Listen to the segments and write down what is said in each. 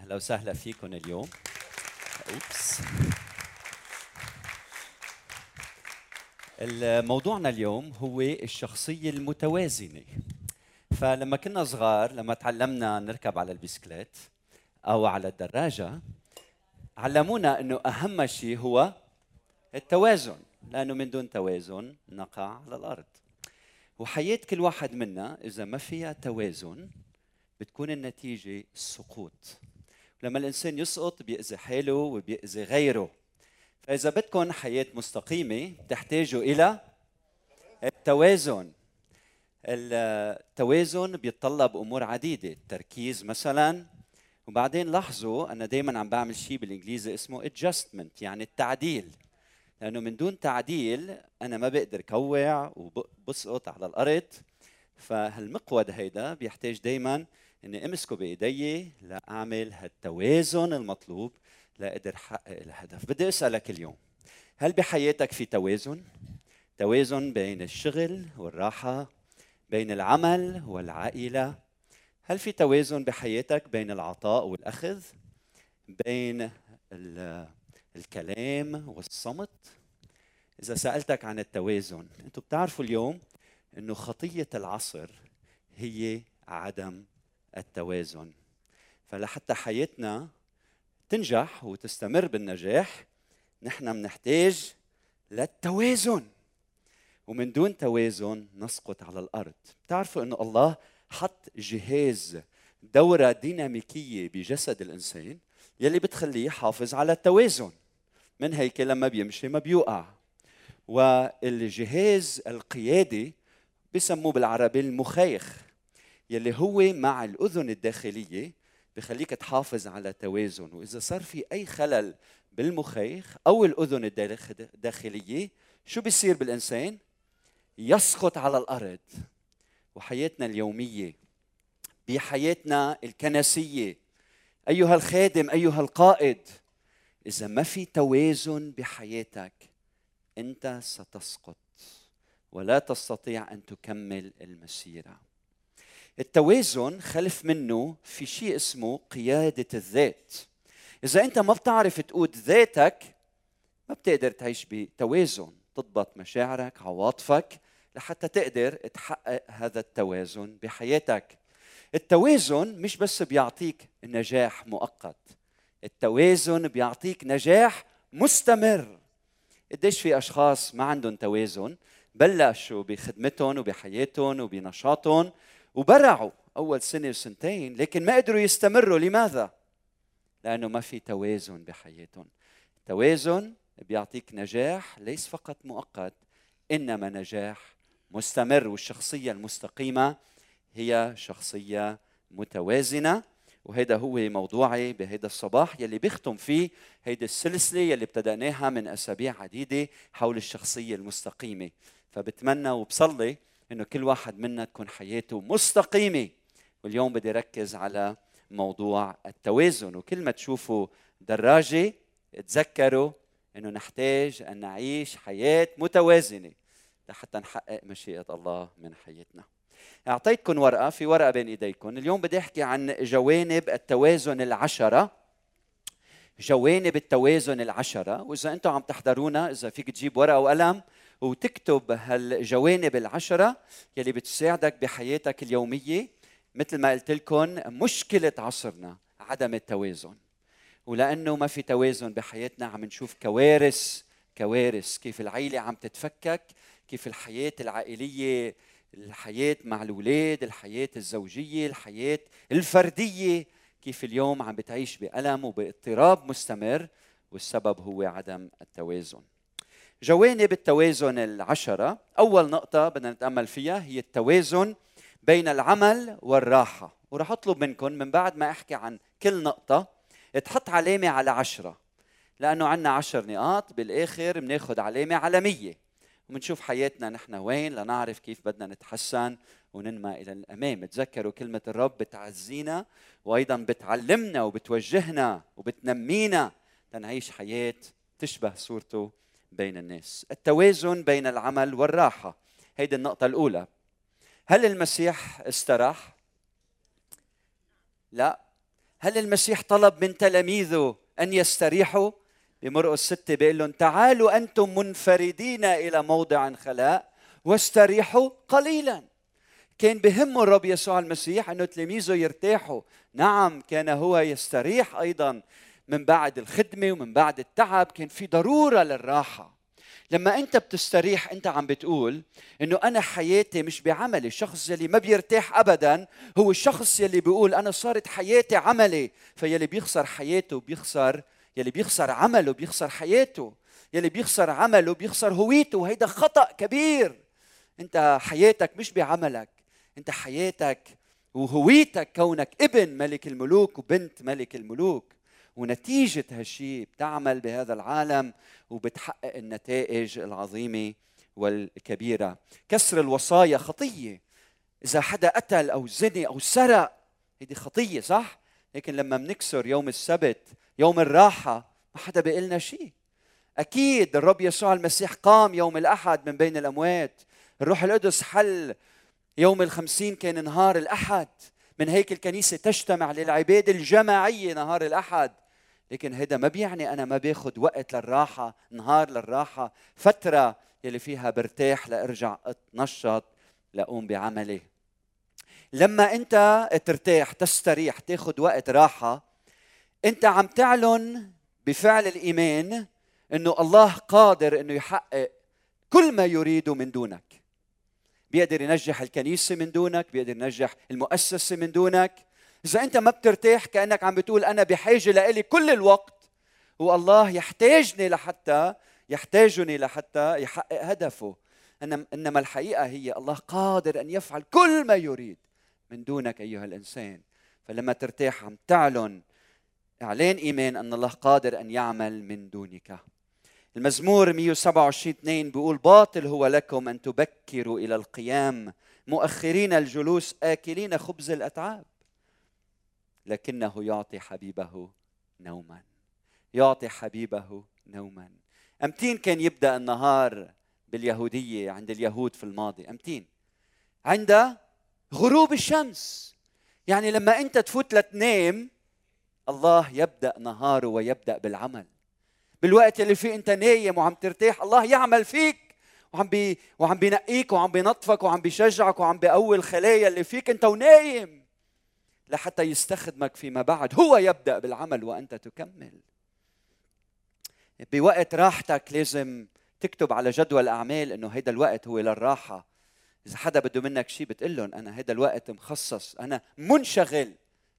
أهلا وسهلا فيكم اليوم. أوبس. موضوعنا اليوم هو الشخصية المتوازنة. فلما كنا صغار لما تعلمنا نركب على البسكليت أو على الدراجة علمونا أنه أهم شيء هو التوازن. لأنه من دون توازن نقع على الأرض. وحياة كل واحد منا إذا ما فيها توازن بتكون النتيجة السقوط لما الإنسان يسقط بيأذي حاله وبيأذي غيره. فإذا بدكم حياة مستقيمة بتحتاجوا إلى التوازن. التوازن بيتطلب أمور عديدة. التركيز مثلا. وبعدين لاحظوا أنا دايما عم بعمل شيء بالإنجليزي اسمه adjustment يعني التعديل. لأنه من دون تعديل أنا ما بقدر كوع وبسقط على الأرض. فهالمقود هيدا بيحتاج دايما إني أمسكه بإيدي لأعمل هالتوازن المطلوب لأقدر أحقق الهدف. بدي أسألك اليوم هل بحياتك في توازن؟ توازن بين الشغل والراحة بين العمل والعائلة. هل في توازن بحياتك بين العطاء والأخذ؟ بين الكلام والصمت. إذا سألتك عن التوازن أنتم بتعرفوا اليوم إنه خطية العصر هي عدم التوازن. فلحتى حياتنا تنجح وتستمر بالنجاح نحن بنحتاج للتوازن. ومن دون توازن نسقط على الأرض. بتعرفوا إنه الله حط جهاز دورة ديناميكية بجسد الإنسان يلي بتخليه يحافظ على التوازن. من هيك لما بيمشي ما بيوقع. والجهاز القيادي بسموه بالعربي المخيخ يلي هو مع الأذن الداخلية بخليك تحافظ على توازن. وإذا صار في أي خلل بالمخيخ أو الأذن الداخلية شو بيصير بالإنسان؟ يسقط على الأرض. وحياتنا اليومية بحياتنا الكنسية. أيها الخادم أيها القائد إذا ما في توازن بحياتك أنت ستسقط ولا تستطيع أن تكمل المسيرة. التوازن خلف منه في شيء اسمه قيادة الذات. إذا أنت ما بتعرف تقود ذاتك ما بتقدر تعيش بتوازن. تضبط مشاعرك عواطفك لحتى تقدر تحقق هذا التوازن بحياتك. التوازن مش بس بيعطيك نجاح مؤقت. التوازن بيعطيك نجاح مستمر. قديش في أشخاص ما عندهم توازن بلشوا بخدمتهم وبحياتهم وبنشاطهم وبرعوا أول سنة وسنتين لكن ما قدروا يستمروا. لماذا؟ لأنه ما في توازن بحياتهم. التوازن بيعطيك نجاح ليس فقط مؤقت إنما نجاح مستمر. والشخصية المستقيمة هي شخصية متوازنة وهذا هو موضوعي بهذا الصباح يلي بيختم فيه هيدي السلسلة يلي ابتدأناها من أسابيع عديدة حول الشخصية المستقيمة. فبتمنى وبصلي إنه كل واحد منا تكون حياته مستقيمة. واليوم بدي ركز على موضوع التوازن. وكل ما تشوفوا دراجة تذكروا إنه نحتاج أن نعيش حياة متوازنة لحتى نحقق مشيئة الله من حياتنا. اعطيتكم ورقة في ورقة بين ايديكم اليوم بدي أحكي عن جوانب التوازن العشرة. جوانب التوازن العشرة. وإذا أنتم عم تحضرونا إذا فيك تجيب ورقة وقلم وتكتب هالجوانب العشرة يلي بتساعدك بحياتك اليومية. مثل ما قلت لكم مشكلة عصرنا عدم التوازن. ولأنه ما في توازن بحياتنا عم نشوف كوارث كوارث. كيف العيلة عم تتفكك كيف الحياة العائلية الحياة مع الأولاد الحياة الزوجية الحياة الفردية. كيف اليوم عم بتعيش بألم وباضطراب مستمر والسبب هو عدم التوازن. جوانب التوازن العشرة أول نقطة بدنا نتأمل فيها هي التوازن بين العمل والراحة. ورح أطلب منكم من بعد ما أحكي عن كل نقطة تحط علامة على عشرة لأنه عندنا عشر نقاط بالآخر بناخذ علامة على مية وبنشوف حياتنا نحن وين لنعرف كيف بدنا نتحسن وننمى إلى الأمام. تذكروا كلمة الرب بتعزينا وأيضا بتعلمنا وبتوجهنا وبتنمينا لنعيش حياة تشبه صورته بين الناس. التوازن بين العمل والراحة. هيدي النقطة الأولى. هل المسيح استراح؟ لا. هل المسيح طلب من تلاميذه أن يستريحوا؟ بمرقس ستة بيقول لهم تعالوا أنتم منفردين إلى موضع خلاء واستريحوا قليلا. كان بهمه الرب يسوع المسيح أنه تلاميذه يرتاحوا. نعم كان هو يستريح أيضا من بعد الخدمة ومن بعد التعب. كان في ضرورة للراحة. لما أنت بتستريح أنت عم بتقول إنه أنا حياتي مش بعملي. الشخص يلي ما بيرتاح ابدا هو الشخص يلي بيقول أنا صارت حياتي عملي فيلي بيخسر حياته بيخسر يلي بيخسر عمله بيخسر حياته يلي بيخسر عمله بيخسر هويته وهيدا خطأ كبير. انت حياتك مش بعملك انت حياتك وهويتك كونك ابن ملك الملوك وبنت ملك الملوك. ونتيجة هالشيء بتعمل بهذا العالم وبتحقق النتائج العظيمة والكبيرة. كسر الوصايا خطية. إذا حدا قتل أو زني أو سرق هيدي خطية صح؟ لكن لما بنكسر يوم السبت يوم الراحة ما حدا بيقول لنا شيء. أكيد الرب يسوع المسيح قام يوم الأحد من بين الأموات. الروح القدس حل يوم الخمسين كان نهار الأحد. من هيك الكنيسة تجتمع للعبادة الجماعية نهار الأحد. لكن هذا ما بيعني أنا ما باخذ وقت للراحة نهار للراحة فترة يلي فيها برتاح لأرجع أتنشط لأقوم بعملي. لما أنت ترتاح تستريح تاخذ وقت راحة أنت عم تعلن بفعل الإيمان أنه الله قادر أنه يحقق كل ما يريده من دونك. بيقدر ينجح الكنيسة من دونك بيقدر ينجح المؤسسة من دونك. إذا أنت ما بترتاح كأنك عم بتقول أنا بحاجة لإلي كل الوقت والله يحتاجني لحتى يحتاجني لحتى يحقق هدفه. إنما الحقيقة هي الله قادر أن يفعل كل ما يريد. من دونك أيها الإنسان. فلما ترتاح عم تعلن إعلان إيمان أن الله قادر أن يعمل من دونك. المزمور 127 2 بيقول باطل هو لكم أن تبكروا إلى القيام مؤخرين الجلوس آكلين خبز الأتعاب. لكنه يعطي حبيبه نوما. يعطي حبيبه نوما. أمتين كان يبدأ النهار باليهودية عند اليهود في الماضي. أمتين. عند غروب الشمس. يعني لما انت تفوت لتنام الله يبدأ نهاره ويبدأ بالعمل. بالوقت اللي فيه انت نايم وعم ترتاح الله يعمل فيك. وعم بي وعم بينقيك وعم بينظفك وعم بيشجعك وعم بيقوي الخلايا اللي فيك انت ونايم. لحتى يستخدمك فيما بعد. هو يبدأ بالعمل وأنت تكمل. بوقت راحتك لازم تكتب على جدول أعمال إنه هيدا الوقت هو للراحة. إذا حدا بده منك شيء بتقول لهم أنا هيدا الوقت مخصص أنا منشغل.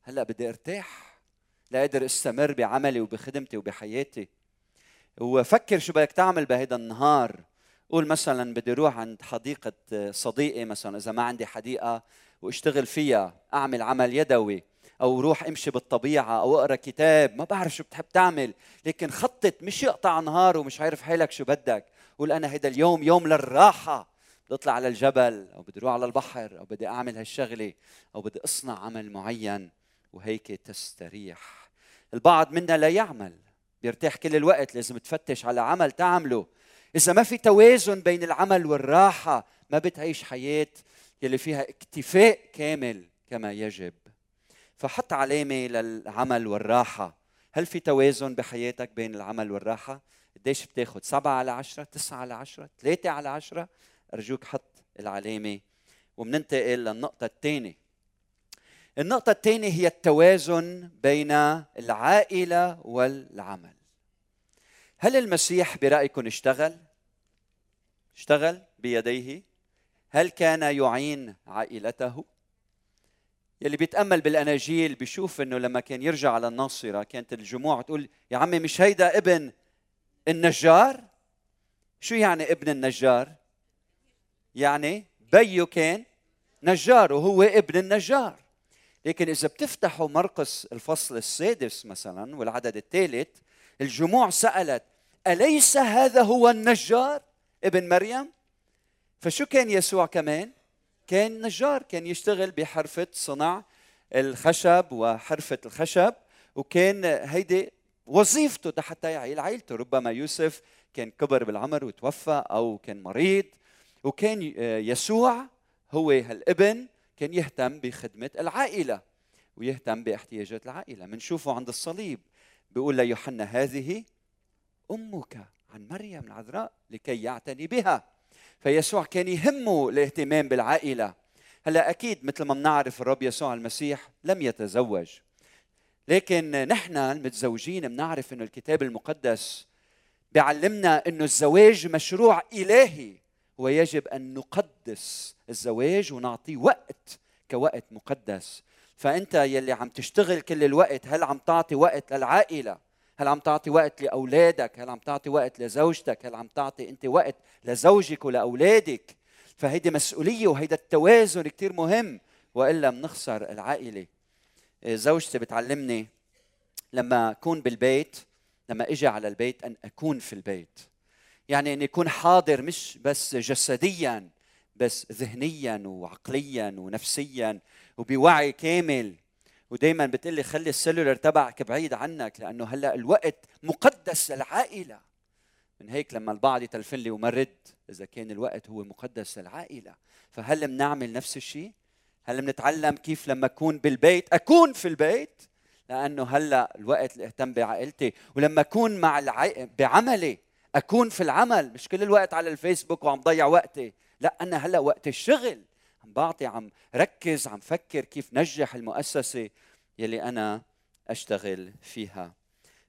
هلأ بدي أرتاح. لاقدر أستمر بعملي وبخدمتي وبحياتي. وفكر شو بدك تعمل بهيدا النهار. قول مثلا بدي أروح عند حديقة صديقي مثلا إذا ما عندي حديقة وأشتغل فيها أعمل عمل يدوي أو روح امشي بالطبيعة أو أقرأ كتاب. ما بعرف شو بتحب تعمل. لكن خطط مش يقطع نهار ومش عارف حالك شو بدك. قول أنا هيدا اليوم يوم للراحة. بدي اطلع على الجبل أو بدي أروح على البحر أو بدي أعمل هالشغلة أو بدي أصنع عمل معين وهيك تستريح. البعض منا لا يعمل بيرتاح كل الوقت لازم تفتش على عمل تعمله. إذا ما في توازن بين العمل والراحة ما بتعيش حياة يلي فيها اكتفاء كامل كما يجب. فحط علامة للعمل والراحة. هل في توازن بحياتك بين العمل والراحة؟ قديش بتاخذ سبعة على عشرة؟ تسعة على عشرة؟ ثلاثة على عشرة؟ أرجوك حط العلامة وبننتقل للنقطة الثانية النقطة الثانية هي التوازن بين العائلة والعمل. هل المسيح برأيكم اشتغل؟ اشتغل بيديه؟ هل كان يعين عائلته؟ يلي بيتأمل بالأناجيل بيشوف إنه لما كان يرجع على الناصرة كانت الجموع تقول يا عمي مش هيدا ابن النجار؟ شو يعني ابن النجار؟ يعني بيو كان نجار وهو ابن النجار لكن إذا بتفتحوا مرقس الفصل السادس مثلا والعدد الثالث الجموع سألت أليس هذا هو النجار ابن مريم؟ فشو كان يسوع كمان؟ كان نجار كان يشتغل بحرفة صنع الخشب وحرفة الخشب وكان هيدي وظيفته حتى يعيل عائلته ربما يوسف كان كبر بالعمر وتوفى أو كان مريض وكان يسوع هو هالابن كان يهتم بخدمة العائلة ويهتم باحتياجات العائلة. منشوفه عند الصليب بيقول ليوحنا هذه أمك عن مريم العذراء لكي يعتني بها. فيسوع كان يهمه الاهتمام بالعائلة. هلا أكيد مثل ما بنعرف الرب يسوع المسيح لم يتزوج. لكن نحن المتزوجين بنعرف إنه الكتاب المقدس بيعلمنا إنه الزواج مشروع إلهي. ويجب أن نقدس الزواج ونعطيه وقت كوقت مقدس. فأنت يلي عم تشتغل كل الوقت هل عم تعطي وقت للعائلة؟ هل عم تعطي وقت لأولادك؟ هل عم تعطي وقت لزوجتك؟ هل عم تعطي أنت وقت لزوجك ولأولادك؟ فهيدي مسؤولية وهيدا التوازن كثير مهم وإلا بنخسر العائلة. زوجتي بتعلمني لما أكون بالبيت لما إجي على البيت أن أكون في البيت. يعني اني اكون حاضر مش بس جسديا بس ذهنيا وعقليا ونفسيا وبوعي كامل. ودائما بتقلي خلي السيلولر تبعك بعيد عنك لأنه هلأ الوقت مقدس للعائلة. من هيك لما البعض يتلفن لي وما رد إذا كان الوقت هو مقدس للعائلة. فهل بنعمل نفس الشيء؟ هل بنتعلم كيف لما أكون بالبيت؟ أكون في البيت لأنه هلأ الوقت اللي أهتم بعائلتي. ولما أكون مع الع... بعملي أكون في العمل مش كل الوقت على الفيسبوك وعم ضيع وقتي. لا أنا هلأ وقت الشغل. عم بعطي عم ركز عم فكر كيف نجح المؤسسة يلي أنا أشتغل فيها.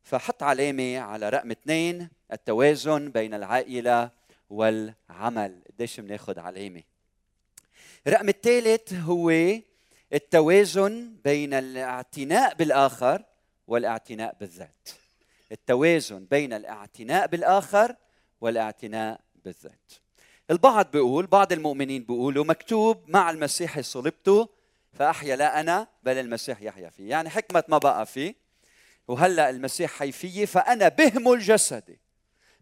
فحط علامة على رقم اثنين التوازن بين العائلة والعمل. قديش بناخذ علامة. الرقم الثالث هو التوازن بين الاعتناء بالآخر والاعتناء بالذات. التوازن بين الاعتناء بالآخر والاعتناء بالذات. البعض بيقول بعض المؤمنين بيقولوا مكتوب مع المسيح صلبت فأحيا لا أنا بل المسيح يحيا فيه. يعني حكمة ما بقى فيه وهلأ المسيح حي فيي فأنا بهمل جسدي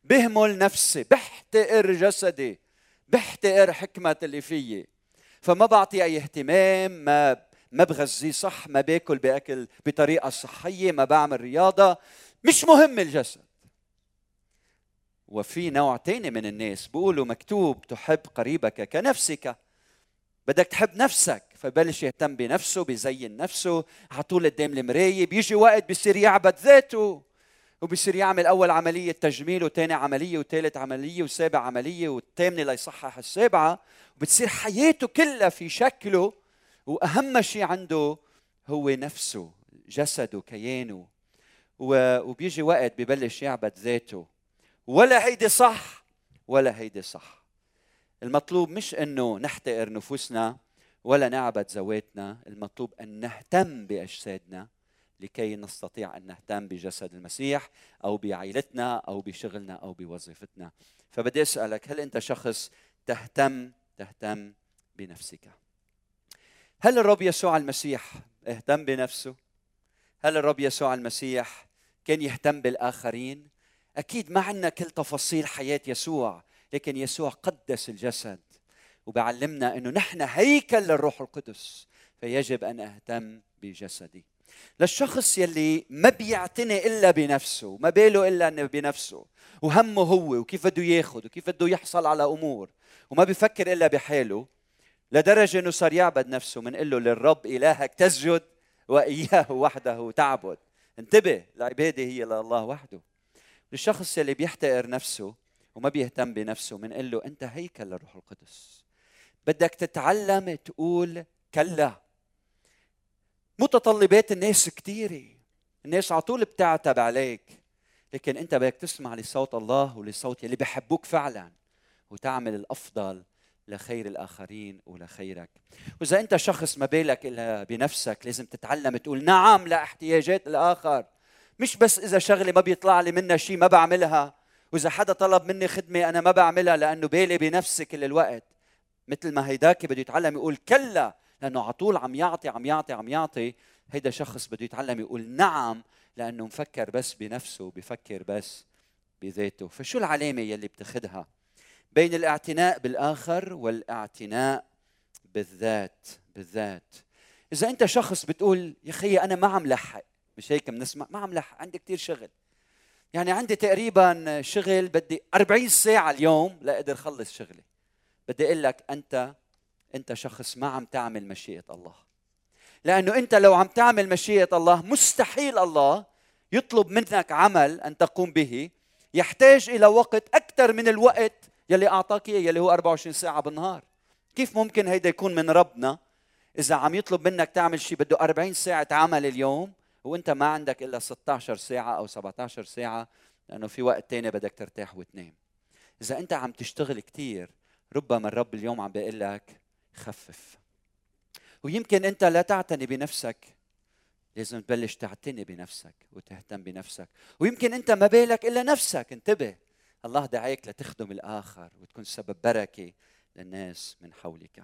بهمل نفسي بحتقر جسدي بحتقر حكمة اللي فيي. فما بعطي أي اهتمام ما ما بغذيه صح ما باكل بأكل بطريقة صحية ما بعمل رياضة مش مهم الجسد. وفي نوع تاني من الناس بيقولوا مكتوب تحب قريبك كنفسك. بدك تحب نفسك فبلش يهتم بنفسه بيزين نفسه. على طول قدام المراية بيجي وقت بيصير يعبد ذاته. وبصير يعمل أول عملية تجميل وثاني عملية وثالث عملية وسابع عملية والثامنه ليصحح السابعة. وبتصير حياته كلها في شكله. وأهم شيء عنده هو نفسه جسده كيانه. وبيجي وقت ببلش يعبد ذاته. ولا هيدي صح ولا هيدي صح. المطلوب مش إنه نحتقر نفوسنا ولا نعبد ذواتنا المطلوب أن نهتم بأجسادنا لكي نستطيع أن نهتم بجسد المسيح أو بعائلتنا أو بشغلنا أو بوظيفتنا. فبدي أسألك هل أنت شخص تهتم تهتم بنفسك؟ هل الرب يسوع المسيح اهتم بنفسه؟ هل الرب يسوع المسيح كان يهتم بالآخرين. أكيد ما عندنا كل تفاصيل حياة يسوع لكن يسوع قدس الجسد وبعلمنا إنه نحن هيكل للروح القدس فيجب أن أهتم بجسدي. للشخص يلي ما بيعتني إلا بنفسه ما باله إلا بنفسه وهمه هو وكيف بده ياخذ وكيف بده يحصل على أمور وما بيفكر إلا بحاله لدرجة إنه صار يعبد نفسه بنقول له للرب إلهك تسجد وإياه وحده تعبد. انتبه العباده هي لله وحده. للشخص يلي بيحتقر نفسه وما بيهتم بنفسه بنقول له أنت هيكل للروح القدس. بدك تتعلم تقول كلا. متطلبات الناس كثيرة الناس على طول بتعتب عليك. لكن أنت بدك تسمع لصوت الله ولصوت اللي بحبوك فعلا وتعمل الأفضل لخير الآخرين ولخيرك. وإذا أنت شخص ما بالك إلا بنفسك لازم تتعلم تقول نعم لإحتياجات الآخر. مش بس إذا شغلة ما بيطلع لي منها شيء ما بعملها وإذا حدا طلب مني خدمة أنا ما بعملها لأنه بالي بنفسي كل الوقت مثل ما هيداكي بده يتعلم يقول كلا لأنه على طول عم يعطي عم يعطي عم يعطي. هيدا شخص بده يتعلم يقول نعم لأنه مفكر بس بنفسه بفكر بس بذاته. فشو العلامة يلي بتاخذها بين الاعتناء بالآخر والاعتناء بالذات بالذات. إذا أنت شخص بتقول يا خيي أنا ما عم لحق. مش هيك بنسمع؟ ما عم لحق عندي كثير شغل. يعني عندي تقريبا شغل بدي 40 ساعة اليوم لأقدر خلص شغلي. بدي أقول لك أنت أنت شخص ما عم تعمل مشيئة الله. لأنه أنت لو عم تعمل مشيئة الله مستحيل الله يطلب منك عمل أن تقوم به. يحتاج إلى وقت أكثر من الوقت يلي أعطاك إياه يلي هو 24 ساعة بالنهار. كيف ممكن هيدا يكون من ربنا؟ إذا عم يطلب منك تعمل شيء بده 40 ساعة عمل اليوم وأنت ما عندك إلا 16 ساعة أو 17 ساعة لأنه في وقت تاني بدك ترتاح وتنام. إذا أنت عم تشتغل كثير ربما الرب اليوم عم بيقول لك خفف. ويمكن أنت لا تعتني بنفسك. لازم تبلش تعتني بنفسك وتهتم بنفسك. ويمكن أنت ما بالك إلا نفسك. انتبه. الله دعاك لتخدم الآخر وتكون سبب بركة للناس من حولك.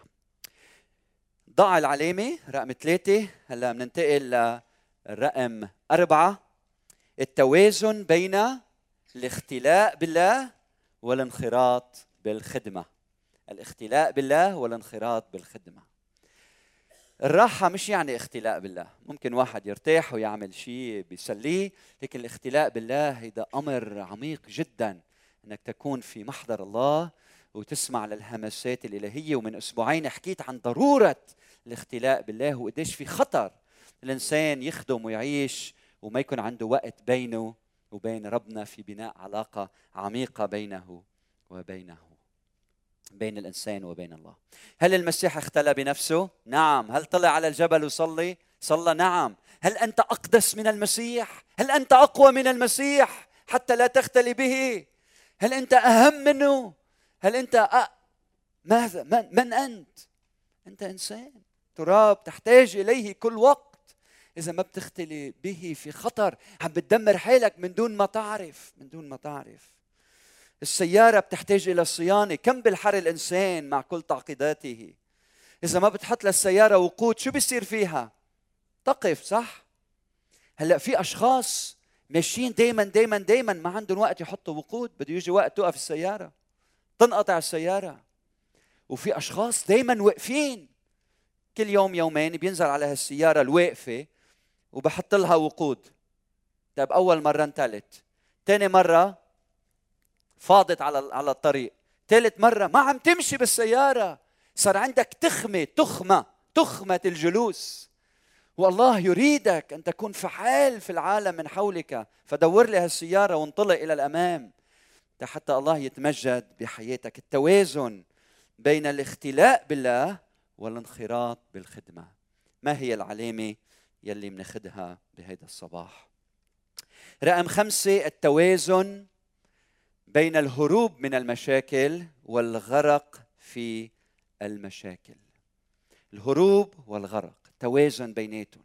ضع العلامة رقم ثلاثة هلا بننتقل لرقم أربعة. التوازن بين الاختلاء بالله والانخراط بالخدمة. الاختلاء بالله والانخراط بالخدمة. الراحة مش يعني اختلاء بالله. ممكن واحد يرتاح ويعمل شيء بيسليه لكن الاختلاء بالله هيدا أمر عميق جدا. أنك تكون في محضر الله وتسمع للهمسات الإلهية ومن أسبوعين حكيت عن ضرورة الاختلاء بالله وقديش في خطر الإنسان يخدم ويعيش وما يكون عنده وقت بينه وبين ربنا في بناء علاقة عميقة بينه وبينه بين الإنسان وبين الله. هل المسيح اختلى بنفسه؟ نعم، هل طلع على الجبل وصلي؟ صلى نعم. هل أنت أقدس من المسيح؟ هل أنت أقوى من المسيح حتى لا تختلي به؟ هل أنت أهم منه؟ هل أنت أ... ماذا؟ من, من أنت؟ أنت إنسان تراب تحتاج إليه كل وقت. إذا ما بتختلي به في خطر عم بتدمر حالك من دون ما تعرف من دون ما تعرف السيارة بتحتاج إلى صيانة كم بالحر الإنسان مع كل تعقيداته إذا ما بتحط للسيارة وقود شو بيصير فيها تقف صح هلأ في أشخاص ماشيين دايما دايما دايما. ما عندهم وقت يحطوا وقود بده يجي وقت توقف السيارة. تنقطع السيارة. وفي أشخاص دايما واقفين. كل يوم يومين بينزل على هالسيارة الواقفة وبحط لها وقود. طيب أول مرة انتلت ثاني مرة فاضت على على الطريق. ثالث مرة ما عم تمشي بالسيارة. صار عندك تخمة تخمة تخمة الجلوس. والله يريدك أن تكون فعال في العالم من حولك. فدور لي هالسيارة وانطلق إلى الأمام. حتى الله يتمجد بحياتك. التوازن بين الاختلاء بالله والانخراط بالخدمة. ما هي العلامة يلي بناخذها بهذا الصباح؟ رقم خمسة التوازن بين الهروب من المشاكل والغرق في المشاكل. الهروب والغرق. توازن بيناتهم.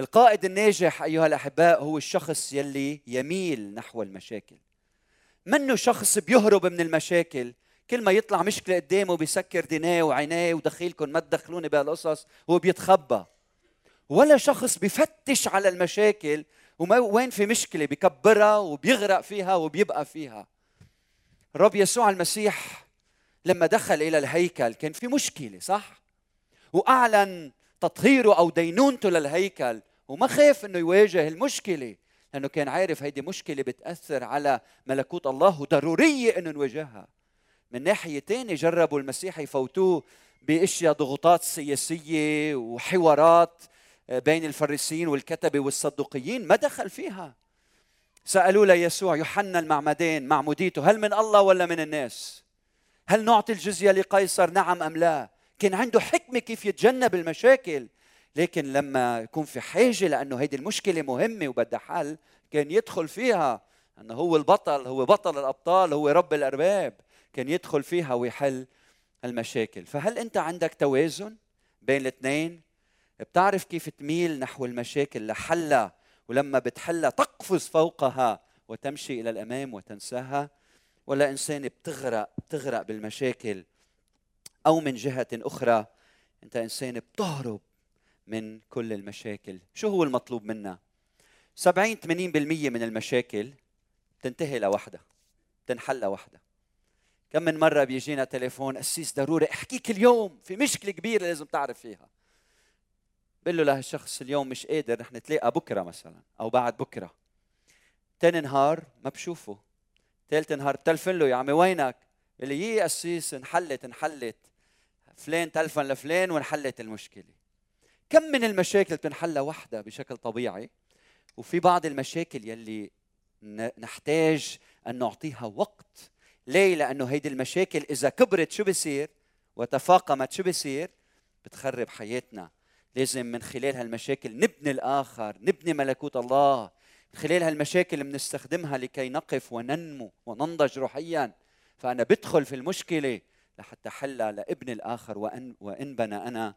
القائد الناجح أيها الأحباء هو الشخص يلي يميل نحو المشاكل. منه شخص بيهرب من المشاكل. كل ما يطلع مشكلة قدامه بيسكر ديناه وعينيه ودخيلكم ما تدخلوني بهالقصص هو بيتخبى. ولا شخص بفتش على المشاكل وما وين في مشكلة بكبرها وبيغرق فيها وبيبقى فيها. الرب يسوع المسيح لما دخل إلى الهيكل كان في مشكلة صح؟ وأعلن تطهيره أو دينونته للهيكل. وما خاف إنه يواجه المشكلة لأنه كان عارف هيدي مشكلة بتأثر على ملكوت الله وضرورية إنه نواجهها. من ناحية ثانية جربوا المسيح يفوتوه بأشياء ضغوطات سياسية وحوارات بين الفريسيين والكتبة والصدوقيين ما دخل فيها. سألوا ليسوع يوحنا المعمدين معموديته هل من الله ولا من الناس؟ هل نعطي الجزية لقيصر؟ نعم أم لا؟ كان عنده حكمة كيف يتجنب المشاكل. لكن لما يكون في حاجة لأنه هيدي المشكلة مهمة وبدها حل كان يدخل فيها إنه هو البطل هو بطل الأبطال هو رب الأرباب كان يدخل فيها ويحل المشاكل. فهل أنت عندك توازن بين الاثنين؟ بتعرف كيف تميل نحو المشاكل لحلها ولما بتحلها تقفز فوقها وتمشي إلى الأمام وتنساها؟ ولا إنسان بتغرق بتغرق بالمشاكل أو من جهة أخرى أنت إنسان بتهرب من كل المشاكل. شو هو المطلوب منا؟ 70 80% من المشاكل تنتهي لوحدها تنحل لوحدها كم من مرة بيجينا تليفون قسيس ضروري احكيك اليوم في مشكلة كبيرة لازم تعرف فيها. بقول له لهالشخص اليوم مش قادر رح نتلاقى بكرة مثلا أو بعد بكرة. تاني نهار ما بشوفه. ثالث نهار بتلفن له يا عمي وينك؟ اللي يي قسيس انحلت انحلت. فلان تلفن لفلان وانحلت المشكلة. كم من المشاكل بتنحل وحدها بشكل طبيعي وفي بعض المشاكل يلي نحتاج أن نعطيها وقت. ليه؟ لأنه هيدي المشاكل إذا كبرت شو بصير؟ وتفاقمت شو بصير؟ بتخرب حياتنا. لازم من خلال هالمشاكل نبني الآخر نبني ملكوت الله. من خلال هالمشاكل بنستخدمها لكي نقف وننمو وننضج روحيا. فأنا بدخل في المشكلة لحتى حلها لابن الآخر وإن وإن بنى أنا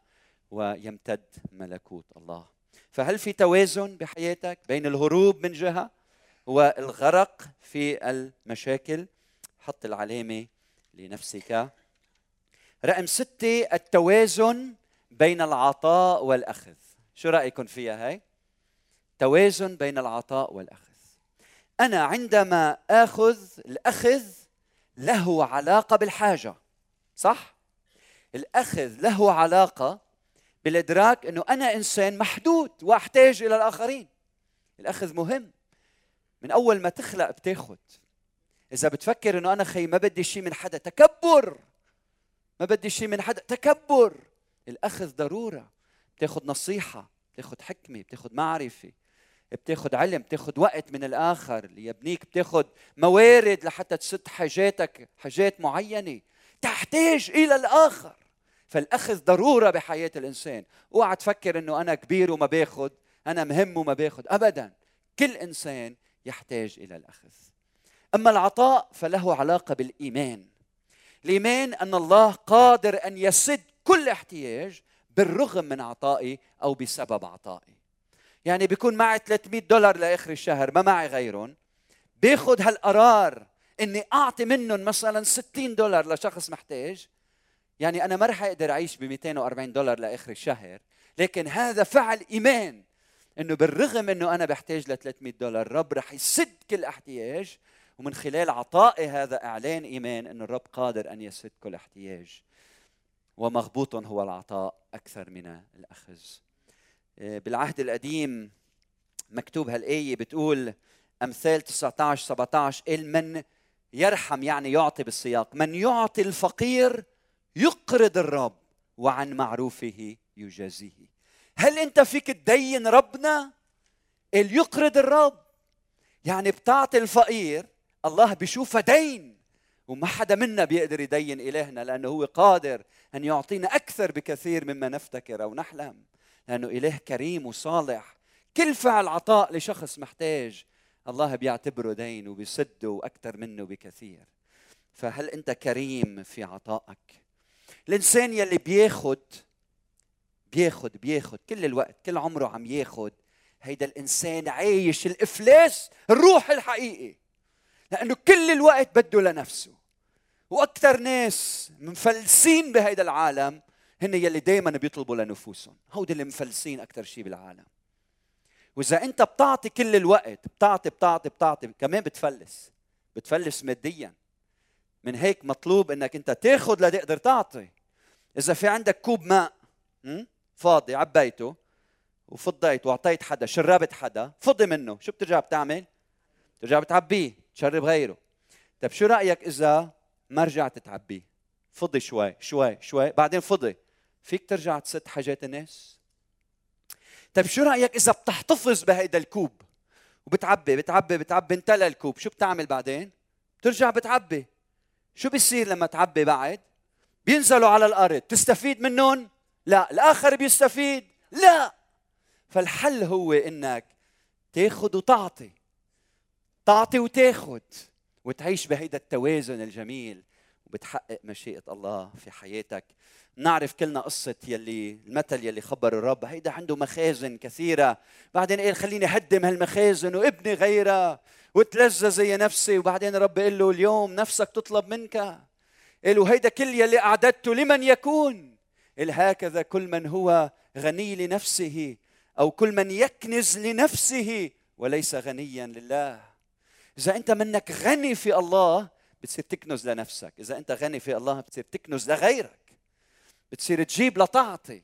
ويمتد ملكوت الله. فهل في توازن بحياتك بين الهروب من جهة والغرق في المشاكل؟ حط العلامة لنفسك. رقم ستة التوازن بين العطاء والأخذ. شو رأيكم فيها هاي؟ توازن بين العطاء والأخذ. أنا عندما آخذ الأخذ له علاقة بالحاجة. صح؟ الأخذ له علاقة بالإدراك أنه أنا إنسان محدود وأحتاج إلى الآخرين. الأخذ مهم. من أول ما تخلق بتاخذ إذا بتفكر أنه أنا خي ما بدي شيء من حدا تكبر! ما بدي شيء من حدا تكبر! الأخذ ضرورة. بتاخذ نصيحة بتاخذ حكمة بتاخذ معرفة بتاخذ علم بتاخذ وقت من الآخر ليبنيك بتاخذ موارد لحتى تسد حاجاتك حاجات معينة. تحتاج إلى الآخر. فالأخذ ضرورة بحياة الإنسان. أوعى تفكر إنه أنا كبير وما باخذ أنا مهم وما باخذ ابدا كل إنسان يحتاج إلى الأخذ. أما العطاء فله علاقة بالإيمان. الإيمان أن الله قادر أن يسد كل احتياج بالرغم من عطائي أو بسبب عطائي. يعني بيكون معي 300 دولار لآخر الشهر ما معي غيرهم. باخذ هالقرار. إني أعطي منهم مثلا 60 دولار لشخص محتاج يعني أنا ما رح أقدر أعيش ب 240 دولار لآخر الشهر. لكن هذا فعل إيمان إنه بالرغم إنه أنا بحتاج ل 300 دولار الرب رح يسد كل احتياج. ومن خلال عطائي هذا إعلان إيمان ان الرب قادر أن يسد كل احتياج. ومغبوط هو العطاء أكثر من الأخذ. آه، بالعهد القديم مكتوب هالآية بتقول أمثال 19 17 قال من يرحم يعني يعطي بالسياق. من يعطي الفقير يقرض الرب وعن معروفه يجازيه. هل انت فيك تدين ربنا قال يقرض الرب؟ يعني بتعطي الفقير الله بيشوفها دين وما حدا منا بيقدر يدين إلهنا لأنه هو قادر أن يعطينا أكثر بكثير مما نفتكر أو نحلم. لأنه إله كريم وصالح. كل فعل عطاء لشخص محتاج الله بيعتبره دين وبيسده أكثر منه بكثير. فهل أنت كريم في عطائك؟ الإنسان يلي بياخد بياخد بياخد كل الوقت كل عمره عم ياخد هيدا الإنسان عايش الإفلاس الروح الحقيقي. لأنه كل الوقت بده لنفسه. وأكثر ناس مفلسين بهيدا العالم هن يلي دائما بيطلبوا لنفوسهم. هودي اللي مفلسين أكثر شيء بالعالم. وإذا أنت بتعطي كل الوقت بتعطي بتعطي بتعطي كمان بتفلس بتفلس ماديا. من هيك مطلوب إنك أنت تاخذ لتقدر تعطي. إذا في عندك كوب ماء فاضي عبيته وفضيته وأعطيت حدا شربت حدا فضي منه. شو بترجع بتعمل؟ بترجع بتعبيه تشرب غيره. طيب شو رأيك إذا ما رجعت تعبيه؟ فضي شوي شوي شوي بعدين فضي. فيك ترجع تسد حاجات الناس؟ طيب شو رأيك إذا بتحتفظ بهيدا الكوب؟ وبتعبي بتعبي بتعبي امتلى الكوب شو بتعمل بعدين؟ بترجع بتعبي. شو بيصير لما تعبي بعد؟ بينزلوا على الأرض. تستفيد منهم؟ لا. الآخر بيستفيد؟ لا. فالحل هو إنك تاخذ وتعطي. تعطي وتاخذ وتعيش بهيدا التوازن الجميل. وبتحقق مشيئة الله في حياتك. نعرف كلنا قصة يلي المثل يلي خبر الرب هيدا عنده مخازن كثيرة. بعدين قال خليني هدم هالمخازن وابني غيرها وتلذذ زي نفسي. وبعدين الرب قال له اليوم نفسك تطلب منك. قال وهيدا كل يلي أعددته لمن يكون؟ قال هكذا كل من هو غني لنفسه أو كل من يكنز لنفسه وليس غنيا لله. إذا أنت منك غني في الله بتصير تكنز لنفسك، إذا أنت غني في الله بتصير تكنز لغيرك. بتصير تجيب لتعطي،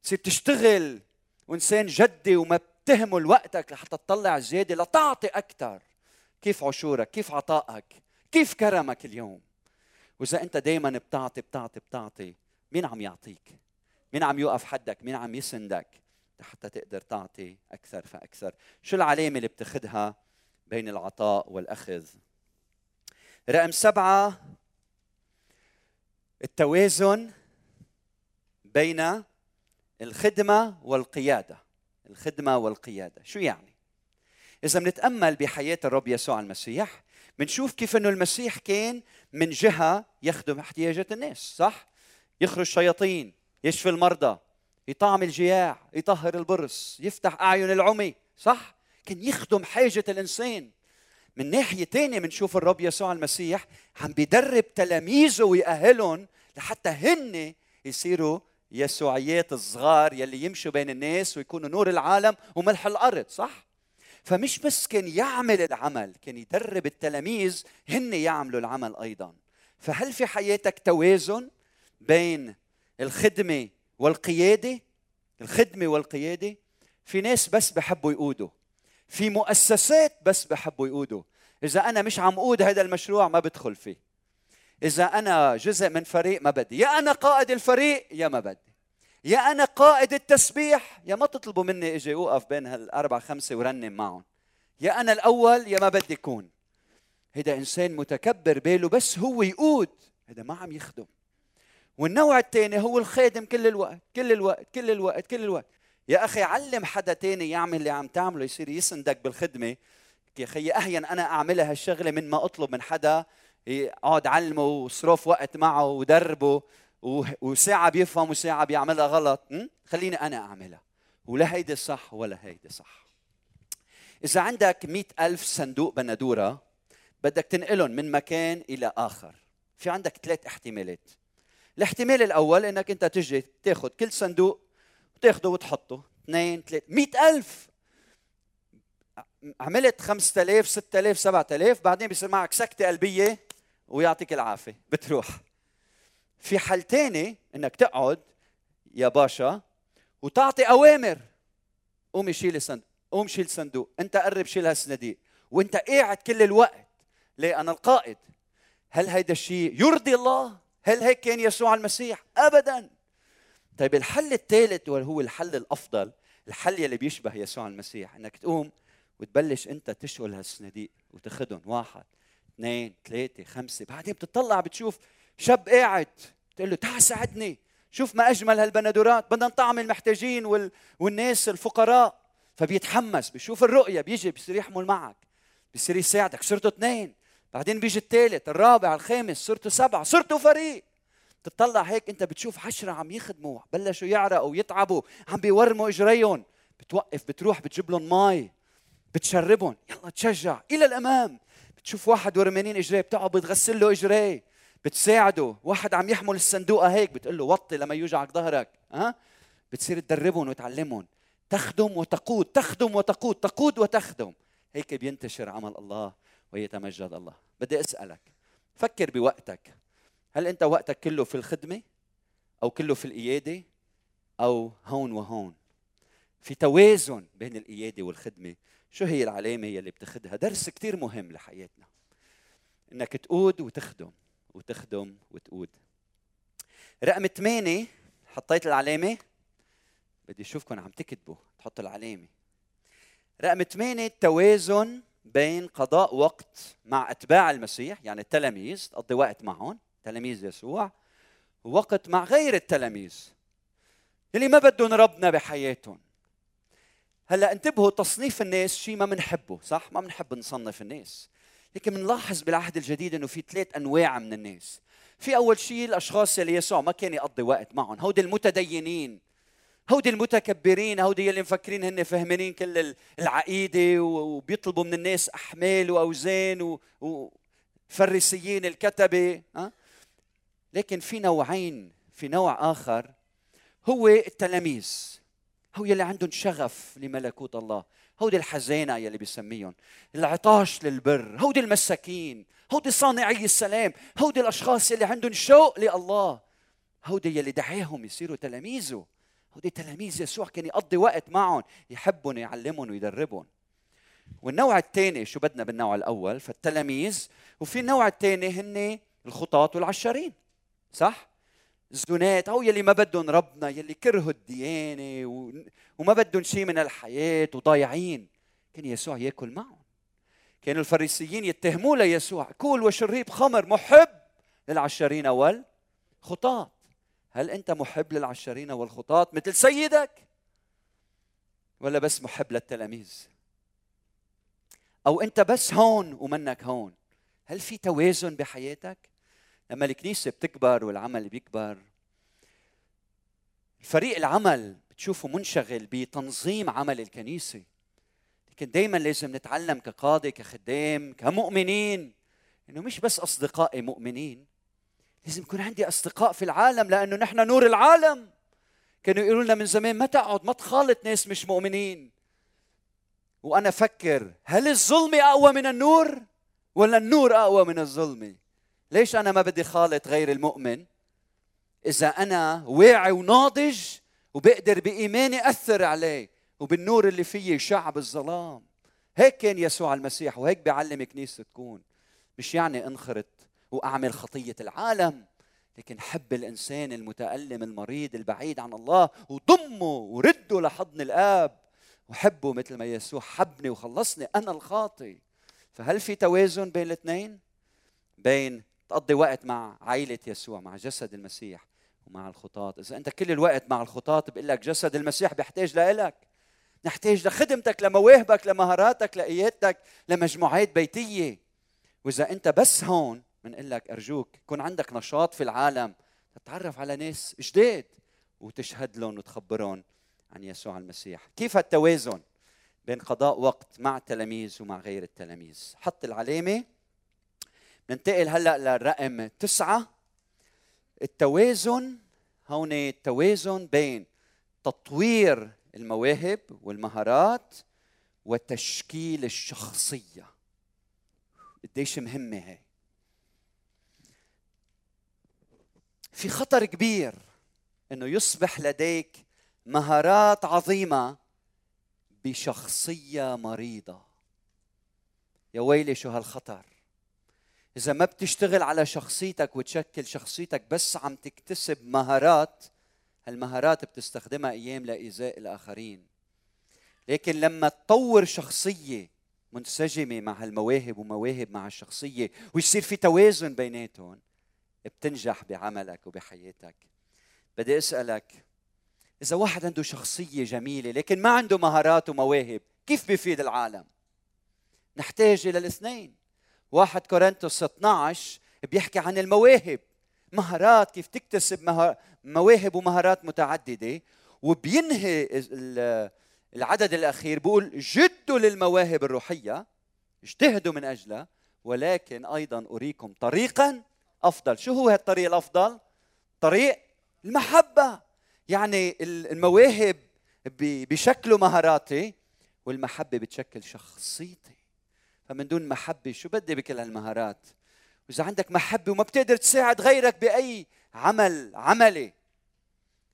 بتصير تشتغل وإنسان جدي وما بتهمل وقتك لحتى تطلع زيادة لتعطي أكثر. كيف عشورك؟ كيف عطائك؟ كيف كرمك اليوم؟ وإذا أنت دائما بتعطي بتعطي بتعطي مين عم يعطيك مين عم يوقف حدك مين عم يسندك حتى تقدر تعطي أكثر فأكثر شو العلامة اللي بتاخذها بين العطاء والأخذ رقم سبعة التوازن بين الخدمة والقيادة. الخدمة والقيادة. شو يعني؟ إذا بنتأمل بحياة الرب يسوع المسيح بنشوف كيف إنه المسيح كان من جهة يخدم احتياجات الناس صح؟ يخرج شياطين يشفي المرضى يطعم الجياع يطهر البرص يفتح أعين العمي صح؟ كان يخدم حاجة الإنسان. من ناحية ثانية بنشوف الرب يسوع المسيح عم بيدرب تلاميذه ويأهلهم لحتى هن يصيروا يسوعيات الصغار يلي يمشوا بين الناس ويكونوا نور العالم وملح الأرض صح؟ فمش بس كان يعمل العمل كان يدرب التلاميذ هن يعملوا العمل أيضا. فهل في حياتك توازن بين الخدمة والقيادة؟ الخدمة والقيادة؟ في ناس بس بحبوا يقودوا. في مؤسسات بس بحبوا يقودوا. إذا أنا مش عم قود هذا المشروع ما بدخل فيه. إذا أنا جزء من فريق ما بدي. يا أنا قائد الفريق يا ما بدي. يا أنا قائد التسبيح يا ما تطلبوا مني إجي أوقف بين هالأربع خمسة ورنم معهم. يا أنا الأول يا ما بدي اكون هيدا إنسان متكبر باله بس هو يقود. هذا ما عم يخدم. والنوع الثاني هو الخادم كل الوقت كل الوقت كل الوقت كل الوقت. يا أخي علم حدا تاني يعمل اللي عم تعمله يصير يسندك بالخدمة. يا أخي اهين أنا أعملها هالشغلة من ما أطلب من حدا اقعد علمه وصرف وقت معه ودربه وساعة بيفهم وساعة بيعملها غلط. خليني أنا أعملها. ولا هيدي صح ولا هيدي صح. إذا عندك مئة ألف صندوق بندورة بدك تنقلهم من مكان إلى آخر. في عندك ثلاث احتمالات. الاحتمال الأول إنك أنت تجي تاخذ كل صندوق وتاخده وتحطه. اثنين ثلاثة مئة ألف. عملت 5000 6000 7000 بعدين بيصير معك سكتة قلبية ويعطيك العافية. بتروح. في حال تاني إنك تقعد يا باشا وتعطي أوامر. قوم شيل الصندوق قوم شيل الصندوق أنت قرب شيل هالصناديق. وأنت قاعد كل الوقت. ليه؟ أنا القائد. هل هيدا الشيء يرضي الله؟ هل هيك كان يسوع المسيح؟ ابدا. طيب الحل الثالث وهو الحل الأفضل الحل يلي بيشبه يسوع المسيح إنك تقوم وتبلش أنت تشغل هالصناديق وتاخذهم واحد اثنين ثلاثة خمسة بعدين بتطلع بتشوف شاب قاعد تقول له تعال ساعدني شوف ما أجمل هالبندورات بدنا نطعم المحتاجين وال... والناس الفقراء فبيتحمس بيشوف الرؤية بيجي بيصير يحمل معك بيصير يساعدك صرتوا اثنين بعدين بيجي الثالث الرابع الخامس صرتوا سبعة صرتوا فريق. تطلع هيك انت بتشوف عشرة عم يخدموا بلشوا يعرقوا ويتعبوا عم بيورموا إجريهم. بتوقف بتروح بتجيب لهم مي بتشربهم. يلا تشجع. إلى الأمام. بتشوف واحد ورمانين اجريه بتقعد بتغسل له اجريه بتساعده. واحد عم يحمل الصندوقه هيك بتقول له وطي لما يوجعك ظهرك. ها؟ بتصير تدربهم وتعلمهم. تخدم وتقود تخدم وتقود تقود وتخدم. هيك بينتشر عمل الله ويتمجد الله. بدي أسألك فكر بوقتك. هل أنت وقتك كله في الخدمة؟ أو كله في القيادة؟ أو هون وهون؟ في توازن بين القيادة والخدمة شو هي العلامة اللي بتاخذها درس كثير مهم لحياتنا. إنك تقود وتخدم وتخدم وتقود. رقم ثمانية حطيت العلامة؟ بدي اشوفكم عم تكتبوا تحط العلامة. رقم ثمانية التوازن بين قضاء وقت مع أتباع المسيح يعني التلاميذ تقضي وقت معهم. تلاميذ يسوع ووقت مع غير التلاميذ اللي ما بدهم ربنا بحياتهم. هلأ انتبهوا تصنيف الناس شيء ما بنحبه صح؟ ما بنحب نصنف الناس. لكن بنلاحظ بالعهد الجديد إنه في ثلاث أنواع من الناس. في أول شيء الأشخاص اللي يسوع ما كان يقضي وقت معهم هودي المتدينين هودي المتكبرين هودي اللي مفكرين هن فهمانين كل العقيدة وبيطلبوا من الناس أحمال وأوزان وفريسيين الكتبة ها؟ لكن في نوعين في نوع آخر هو التلاميذ. هو يلي عندهم شغف لملكوت الله. هودي الحزانة يلي بيسميهم العطاش للبر. هودي المساكين. هودي صانعي السلام. هودي الأشخاص يلي عندهم شوق لله. هودي يلي دعاهم يصيروا تلاميذه. هودي تلاميذ يسوع كان يقضي وقت معهم يحبهم يعلمهم ويدربهم. والنوع الثاني شو بدنا بالنوع الأول؟ فالتلاميذ. وفي النوع الثاني هن الخطاة والعشارين. صح؟ الزنات أو يلي ما بدهم ربنا يلي كرهوا الديانة وما بدهم شيء من الحياة وضايعين كان يسوع يأكل معهم. كانوا الفريسيين يتهموه ليسوع كول وشريب خمر محب للعشارين والخطاة. هل أنت محب للعشارين والخطاة مثل سيدك؟ ولا بس محب للتلاميذ؟ أو أنت بس هون ومنك هون. هل في توازن بحياتك؟ لما الكنيسة بتكبر والعمل بيكبر فريق العمل بتشوفه منشغل بتنظيم عمل الكنيسة. لكن دائما لازم نتعلم كقاده كخدام كمؤمنين إنه مش بس أصدقائي مؤمنين لازم يكون عندي أصدقاء في العالم لأنه نحن نور العالم. كانوا يقولوا لنا من زمان ما تقعد ما تخالط ناس مش مؤمنين. وأنا أفكر هل الظلم أقوى من النور ولا النور أقوى من الظلمه ليش أنا ما بدي خالط غير المؤمن؟ إذا أنا واعي وناضج وبقدر بإيماني أثر عليه وبالنور اللي فيه شعب الظلام. هيك كان يسوع المسيح وهيك بيعلم كنيسه تكون. مش يعني أنخرط وأعمل خطية العالم لكن حب الإنسان المتألم المريض البعيد عن الله وضمه ورده لحضن الآب وحبه مثل ما يسوع حبني وخلصني أنا الخاطي. فهل في توازن بين الاثنين؟ بين تقضي وقت مع عائلة يسوع مع جسد المسيح ومع الخطاة إذا أنت كل الوقت مع الخطاة بقول لك جسد المسيح بيحتاج لإلك. نحتاج لخدمتك لمواهبك لمهاراتك لقيادتك لمجموعات بيتية. وإذا أنت بس هون بنقول لك أرجوك يكون عندك نشاط في العالم. تتعرف على ناس جداد وتشهد لهم وتخبرهم عن يسوع المسيح. كيف التوازن بين قضاء وقت مع التلاميذ ومع غير التلاميذ؟ حط العلامة ننتقل هلأ للرقم تسعة. التوازن هون التوازن بين تطوير المواهب والمهارات وتشكيل الشخصية. قديش مهمة هي؟ في خطر كبير إنه يصبح لديك مهارات عظيمة بشخصية مريضة. يا ويلي شو هالخطر؟ إذا ما بتشتغل على شخصيتك وتشكل شخصيتك بس عم تكتسب مهارات هالمهارات بتستخدمها أيام لإيذاء الآخرين. لكن لما تطور شخصية منسجمة مع هالمواهب ومواهب مع الشخصية ويصير في توازن بيناتهم بتنجح بعملك وبحياتك. بدي أسألك إذا واحد عنده شخصية جميلة لكن ما عنده مهارات ومواهب كيف بيفيد العالم؟ نحتاج إلى الاثنين. واحد كورنثوس 12 بيحكي عن المواهب. مهارات كيف تكتسب مواهب ومهارات متعددة. وبينهي العدد الأخير بيقول جدوا للمواهب الروحية اجتهدوا من أجلها ولكن أيضا أريكم طريقا أفضل. شو هو الطريق الأفضل؟ طريق المحبة. يعني المواهب بشكلوا مهاراتي والمحبة بتشكل شخصيتي. فمن دون محبة شو بدي بكل هالمهارات؟ وإذا عندك محبة وما بتقدر تساعد غيرك بأي عمل عملي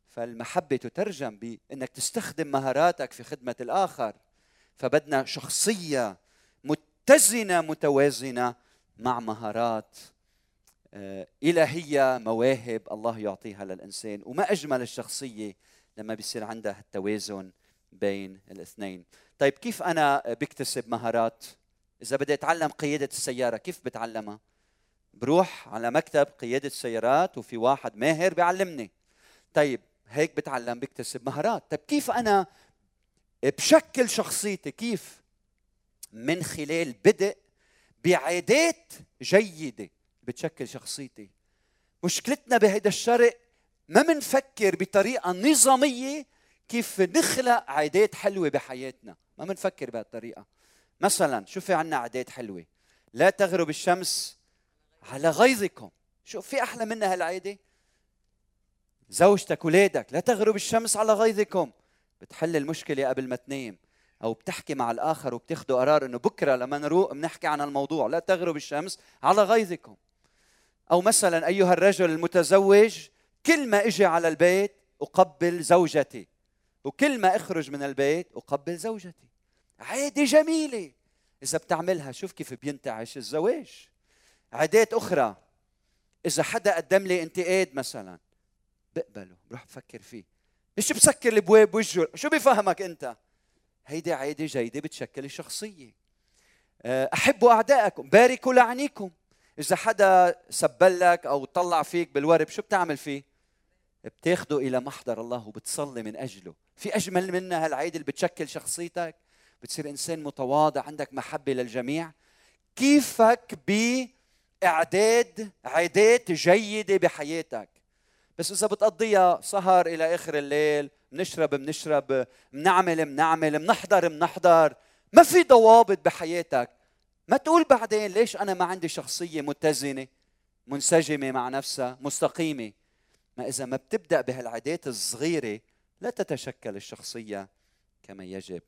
فالمحبة تترجم بإنك تستخدم مهاراتك في خدمة الآخر. فبدنا شخصية متزنة متوازنة مع مهارات آه، إلهية مواهب الله يعطيها للإنسان. وما أجمل الشخصية لما بيصير عندها التوازن بين الاثنين. طيب كيف أنا بكتسب مهارات؟ إذا بدي أتعلم قيادة السيارة كيف بتعلمها؟ بروح على مكتب قيادة السيارات وفي واحد ماهر بيعلمني. طيب هيك بتعلم بكتسب مهارات. طيب كيف أنا بشكل شخصيتي كيف من خلال بدء بعادات جيدة بتشكل شخصيتي؟ مشكلتنا بهيدا الشرق ما منفكر بطريقة نظامية كيف نخلق عادات حلوة بحياتنا. ما منفكر بهالطريقة. مثلا شو في عنا عادات حلوة؟ لا تغرب الشمس على غيظكم. شو في أحلى منها هالعادة؟ زوجتك ولادك لا تغرب الشمس على غيظكم. بتحل المشكلة قبل ما تنام أو بتحكي مع الآخر وبتاخذوا قرار إنه بكرة لما نروق بنحكي عن الموضوع. لا تغرب الشمس على غيظكم. أو مثلا أيها الرجل المتزوج كل ما إجي على البيت أقبل زوجتي. وكل ما أخرج من البيت أقبل زوجتي. عادة جميلة. إذا بتعملها شوف كيف بينتعش. الزواج عادات أخرى. إذا حدا قدم لي انتقاد مثلا بقبله بروح بفكر فيه. مش بسكر الابواب بوجهه شو بفهمك أنت؟ هيدي عادة جيدة بتشكل الشخصيه آه، احبوا أعدائكم. باركوا لعنيكم. إذا حدا سبلك أو طلع فيك بالورب شو بتعمل فيه؟ بتاخده إلى محضر الله وبتصلي من أجله. في أجمل منها هالعيد اللي بتشكل شخصيتك؟ بتصير إنسان متواضع عندك محبة للجميع. كيفك بإعداد عادات جيدة بحياتك؟ بس إذا بتقضيها سهر إلى آخر الليل بنشرب بنشرب بنعمل بنعمل بنحضر بنحضر ما في ضوابط بحياتك. ما تقول بعدين ليش أنا ما عندي شخصية متزنة منسجمة مع نفسها مستقيمة؟ ما إذا ما بتبدأ بهالعادات الصغيرة لا تتشكل الشخصية كما يجب.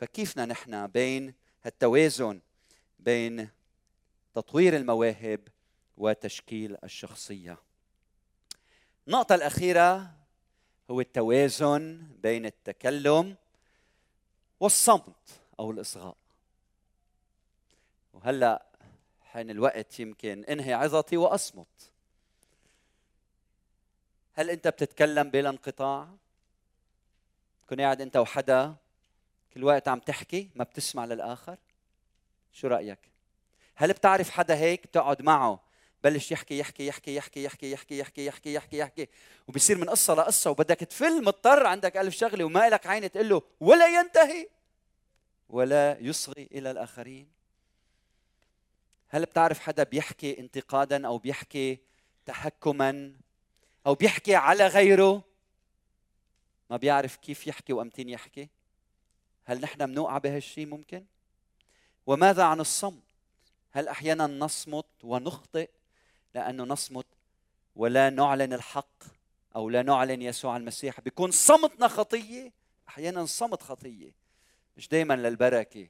فكيفنا نحن بين التوازن بين تطوير المواهب وتشكيل الشخصية؟ النقطة الأخيرة هو التوازن بين التكلم والصمت أو الإصغاء. وهلأ حين الوقت يمكن انهي عظتي وأصمت. هل أنت بتتكلم بلا انقطاع؟ تكون قاعد أنت وحدا كل وقت عم تحكي ما بتسمع للاخر شو رايك هل بتعرف حدا هيك بتقعد معه بلش يحكي يحكي يحكي يحكي يحكي يحكي يحكي يحكي يحكي يحكي وبصير من قصه لقصه وبدك تفل مضطر عندك ألف شغله وما لك عين تقول له ولا ينتهي ولا يصغي إلى الاخرين هل بتعرف حدا بيحكي انتقادا أو بيحكي تحكما أو بيحكي على غيره ما بيعرف كيف يحكي وامتين يحكي هل نحن بنوقع بهالشيء ممكن؟ وماذا عن الصمت؟ هل أحيانا نصمت ونخطئ لأنه نصمت ولا نعلن الحق أو لا نعلن يسوع المسيح؟ بيكون صمتنا خطية أحيانا صمت خطية مش دائما للبركة.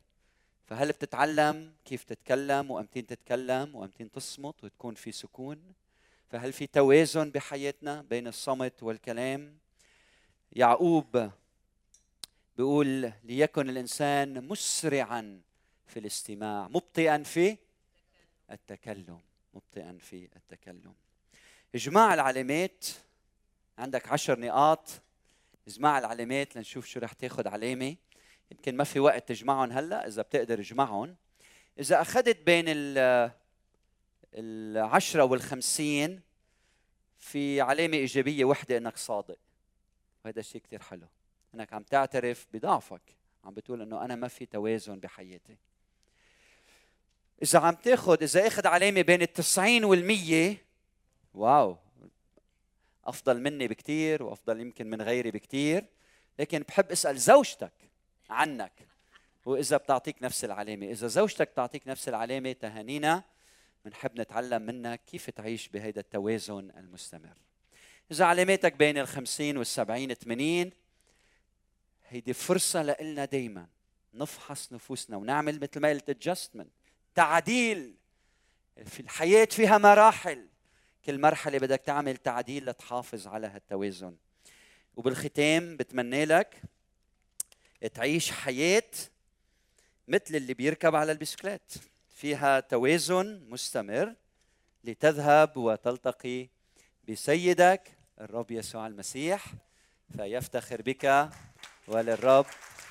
فهل بتتعلم كيف تتكلم وأمتين تتكلم وأمتين تصمت وتكون في سكون؟ فهل في توازن بحياتنا بين الصمت والكلام؟ يعقوب بيقول ليكن الإنسان مسرعا في الاستماع مبطئا في التكلم مبطئا في التكلم. إجماع العلامات عندك عشر نقاط. إجماع العلامات لنشوف شو رح تاخذ علامة. يمكن ما في وقت تجمعهم هلأ إذا بتقدر اجمعهم. إذا أخذت بين ال العشرة والخمسين في علامة إيجابية وحدة إنك صادق. وهذا الشيء كثير حلو. إنك عم تعترف بضعفك. عم بتقول إنه أنا ما في توازن بحياتي. إذا عم تاخذ إذا أخذ علامة بين التسعين والمية واو أفضل مني بكثير وأفضل يمكن من غيري بكثير لكن بحب أسأل زوجتك عنك. وإذا بتعطيك نفس العلامة. إذا زوجتك بتعطيك نفس العلامة تهانينا. بنحب نتعلم منك كيف تعيش بهيدا التوازن المستمر. إذا علاماتك بين الخمسين والسبعين 80 هيدي فرصة لنا دائما نفحص نفوسنا ونعمل مثل ما قلت ادجستمنت تعديل في الحياة فيها مراحل. كل مرحلة بدك تعمل تعديل لتحافظ على هالتوازن. وبالختام بتمنى لك تعيش حياة مثل اللي بيركب على البسكليت. فيها توازن مستمر لتذهب وتلتقي بسيدك الرب يسوع المسيح. فيفتخر بك وللرب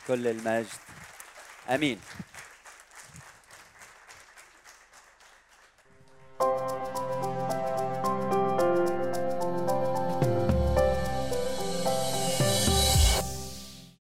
كل المجد. آمين.